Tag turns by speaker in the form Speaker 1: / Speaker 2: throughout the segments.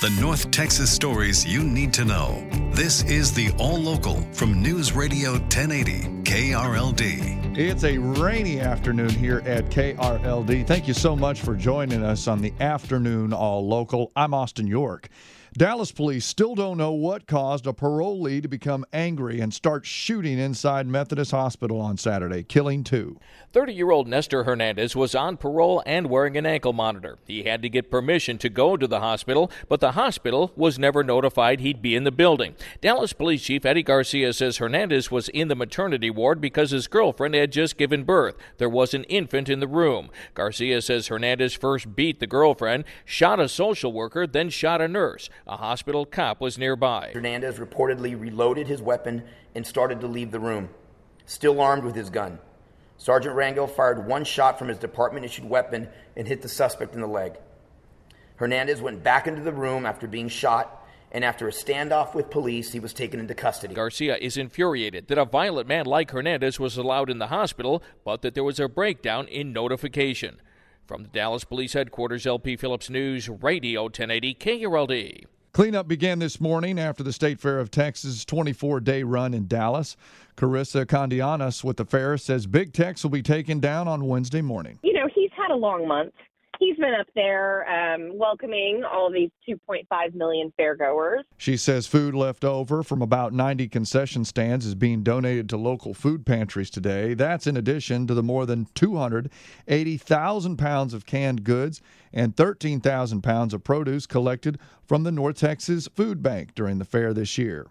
Speaker 1: The North Texas stories you need to know. This is the All Local from News Radio 1080 KRLD.
Speaker 2: It's a rainy afternoon here at KRLD. Thank you so much for joining us on the afternoon All Local. I'm Austin York. Dallas police still don't know what caused a parolee to become angry and start shooting inside Methodist Hospital on Saturday, killing two.
Speaker 3: 30 year old Nestor Hernandez was on parole and wearing an ankle monitor. He had to get permission to go to the hospital, but the hospital was never notified he'd be in the building. Dallas Police Chief Eddie Garcia says Hernandez was in the maternity ward because his girlfriend had just given birth. There was an infant in the room. Garcia says Hernandez first beat the girlfriend, shot a social worker, then shot a nurse. A hospital cop was nearby.
Speaker 4: Hernandez reportedly reloaded his weapon and started to leave the room, still armed with his gun. Sergeant Rangel fired one shot from his department issued weapon and hit the suspect in the leg. Hernandez went back into the room after being shot, and after a standoff with police, he was taken into custody.
Speaker 3: Garcia is infuriated that a violent man like Hernandez was allowed in the hospital, but that there was a breakdown in notification. From the Dallas Police Headquarters, LP Phillips News, Radio 1080 KRLD.
Speaker 2: Cleanup began this morning after the State Fair of Texas 24 day run in Dallas. Karissa Condoianis with the fair says Big Tex will be taken down on Wednesday morning.
Speaker 5: You know, he's had a long month. He's been up there um, welcoming all these 2.5 million fairgoers.
Speaker 2: She says food left over from about 90 concession stands is being donated to local food pantries today. That's in addition to the more than 280,000 pounds of canned goods and 13,000 pounds of produce collected from the North Texas Food Bank during the fair this year.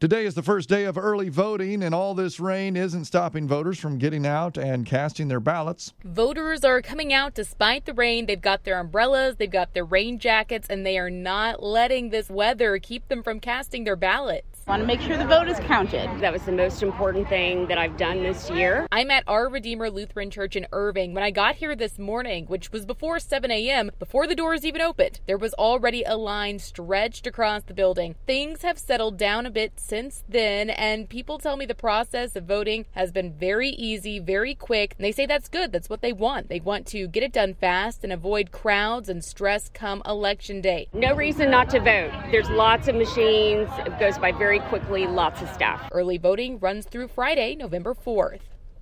Speaker 2: Today is the first day of early voting, and all this rain isn't stopping voters from getting out and casting their ballots.
Speaker 6: Voters are coming out despite the rain. They've got their umbrellas, they've got their rain jackets, and they are not letting this weather keep them from casting their ballots.
Speaker 7: Want to make sure the vote is counted. That was the most important thing that I've done this year.
Speaker 6: I'm at Our Redeemer Lutheran Church in Irving. When I got here this morning, which was before 7 a.m., before the doors even opened, there was already a line stretched across the building. Things have settled down a bit since then, and people tell me the process of voting has been very easy, very quick, and they say that's good. That's what they want. They want to get it done fast and avoid crowds and stress come election day.
Speaker 7: No reason not to vote. There's lots of machines. It goes by very quickly, lots of stuff.
Speaker 6: Early voting runs through Friday, November 4th.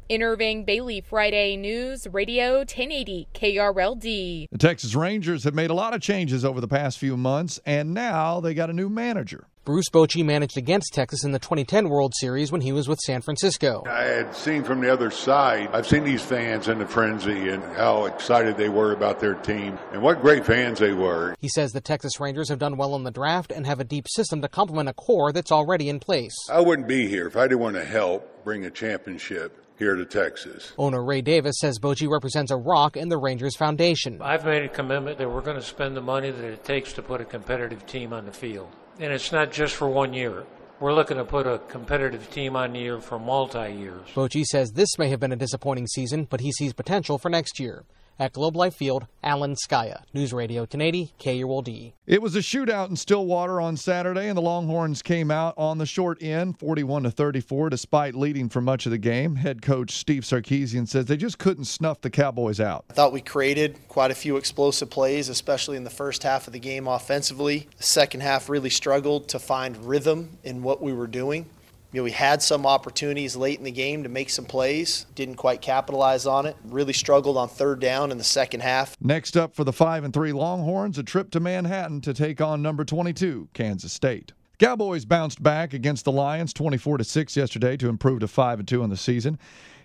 Speaker 6: In Irving, Bailey Friday News Radio 1080 KRLD.
Speaker 2: The Texas Rangers have made a lot of changes over the past few months, and now they got a new manager.
Speaker 8: Bruce Bochy managed against Texas in the 2010 World Series when he was with San Francisco.
Speaker 9: I had seen from the other side, I've seen these fans in the frenzy and how excited they were about their team and what great fans they were.
Speaker 8: He says the Texas Rangers have done well in the draft and have a deep system to complement a core that's already in place.
Speaker 9: I wouldn't be here if I didn't want to help bring a championship here to Texas.
Speaker 8: Owner Ray Davis says Bochy represents a rock in the Rangers Foundation.
Speaker 10: I've made a commitment that we're going to spend the money that it takes to put a competitive team on the field. And it's not just for one year. We're looking to put a competitive team on the year for multi years.
Speaker 8: Bochy says this may have been a disappointing season, but he sees potential for next year. At Globe Life Field, Alan Skaya, News Radio 1080 KRLD.
Speaker 2: It was a shootout in Stillwater on Saturday, and the Longhorns came out on the short end, 41 to 34, despite leading for much of the game. Head coach Steve Sarkisian says they just couldn't snuff the Cowboys out.
Speaker 11: I thought we created quite a few explosive plays, especially in the first half of the game offensively. The second half really struggled to find rhythm in what we were doing. You know, we had some opportunities late in the game to make some plays, didn't quite capitalize on it. Really struggled on third down in the second half.
Speaker 2: Next up for the 5 and 3 Longhorns, a trip to Manhattan to take on number 22, Kansas State. Cowboys bounced back against the Lions 24 to 6 yesterday to improve to 5 and 2 on the season.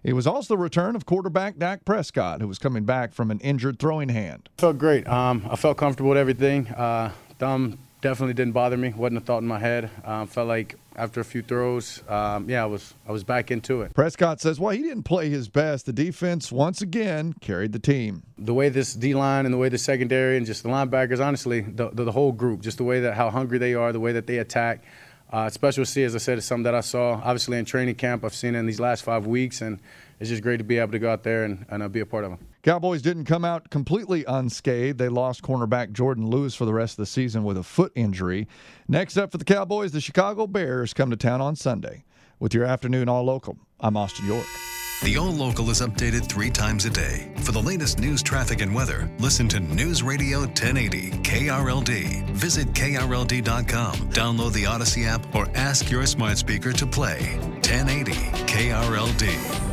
Speaker 2: It was also the return of quarterback Dak Prescott, who was coming back from an injured throwing hand.
Speaker 12: Felt great. Um, I felt comfortable with everything. Uh, thumb definitely didn't bother me. wasn't a thought in my head. Um, felt like after a few throws, um, yeah, I was I was back into it.
Speaker 2: Prescott says, "Well, he didn't play his best. The defense once again carried the team.
Speaker 12: The way this D line and the way the secondary and just the linebackers, honestly, the, the, the whole group, just the way that how hungry they are, the way that they attack." Uh, special C, as I said, is something that I saw obviously in training camp. I've seen it in these last five weeks, and it's just great to be able to go out there and, and uh, be a part of them.
Speaker 2: Cowboys didn't come out completely unscathed. They lost cornerback Jourdan Lewis for the rest of the season with a foot injury. Next up for the Cowboys, the Chicago Bears come to town on Sunday. With your afternoon all local, I'm Austin York.
Speaker 1: The All Local is updated three times a day. For the latest news, traffic, and weather, listen to News Radio 1080 KRLD. Visit KRLD.com, download the Audacy app, or ask your smart speaker to play 1080 KRLD.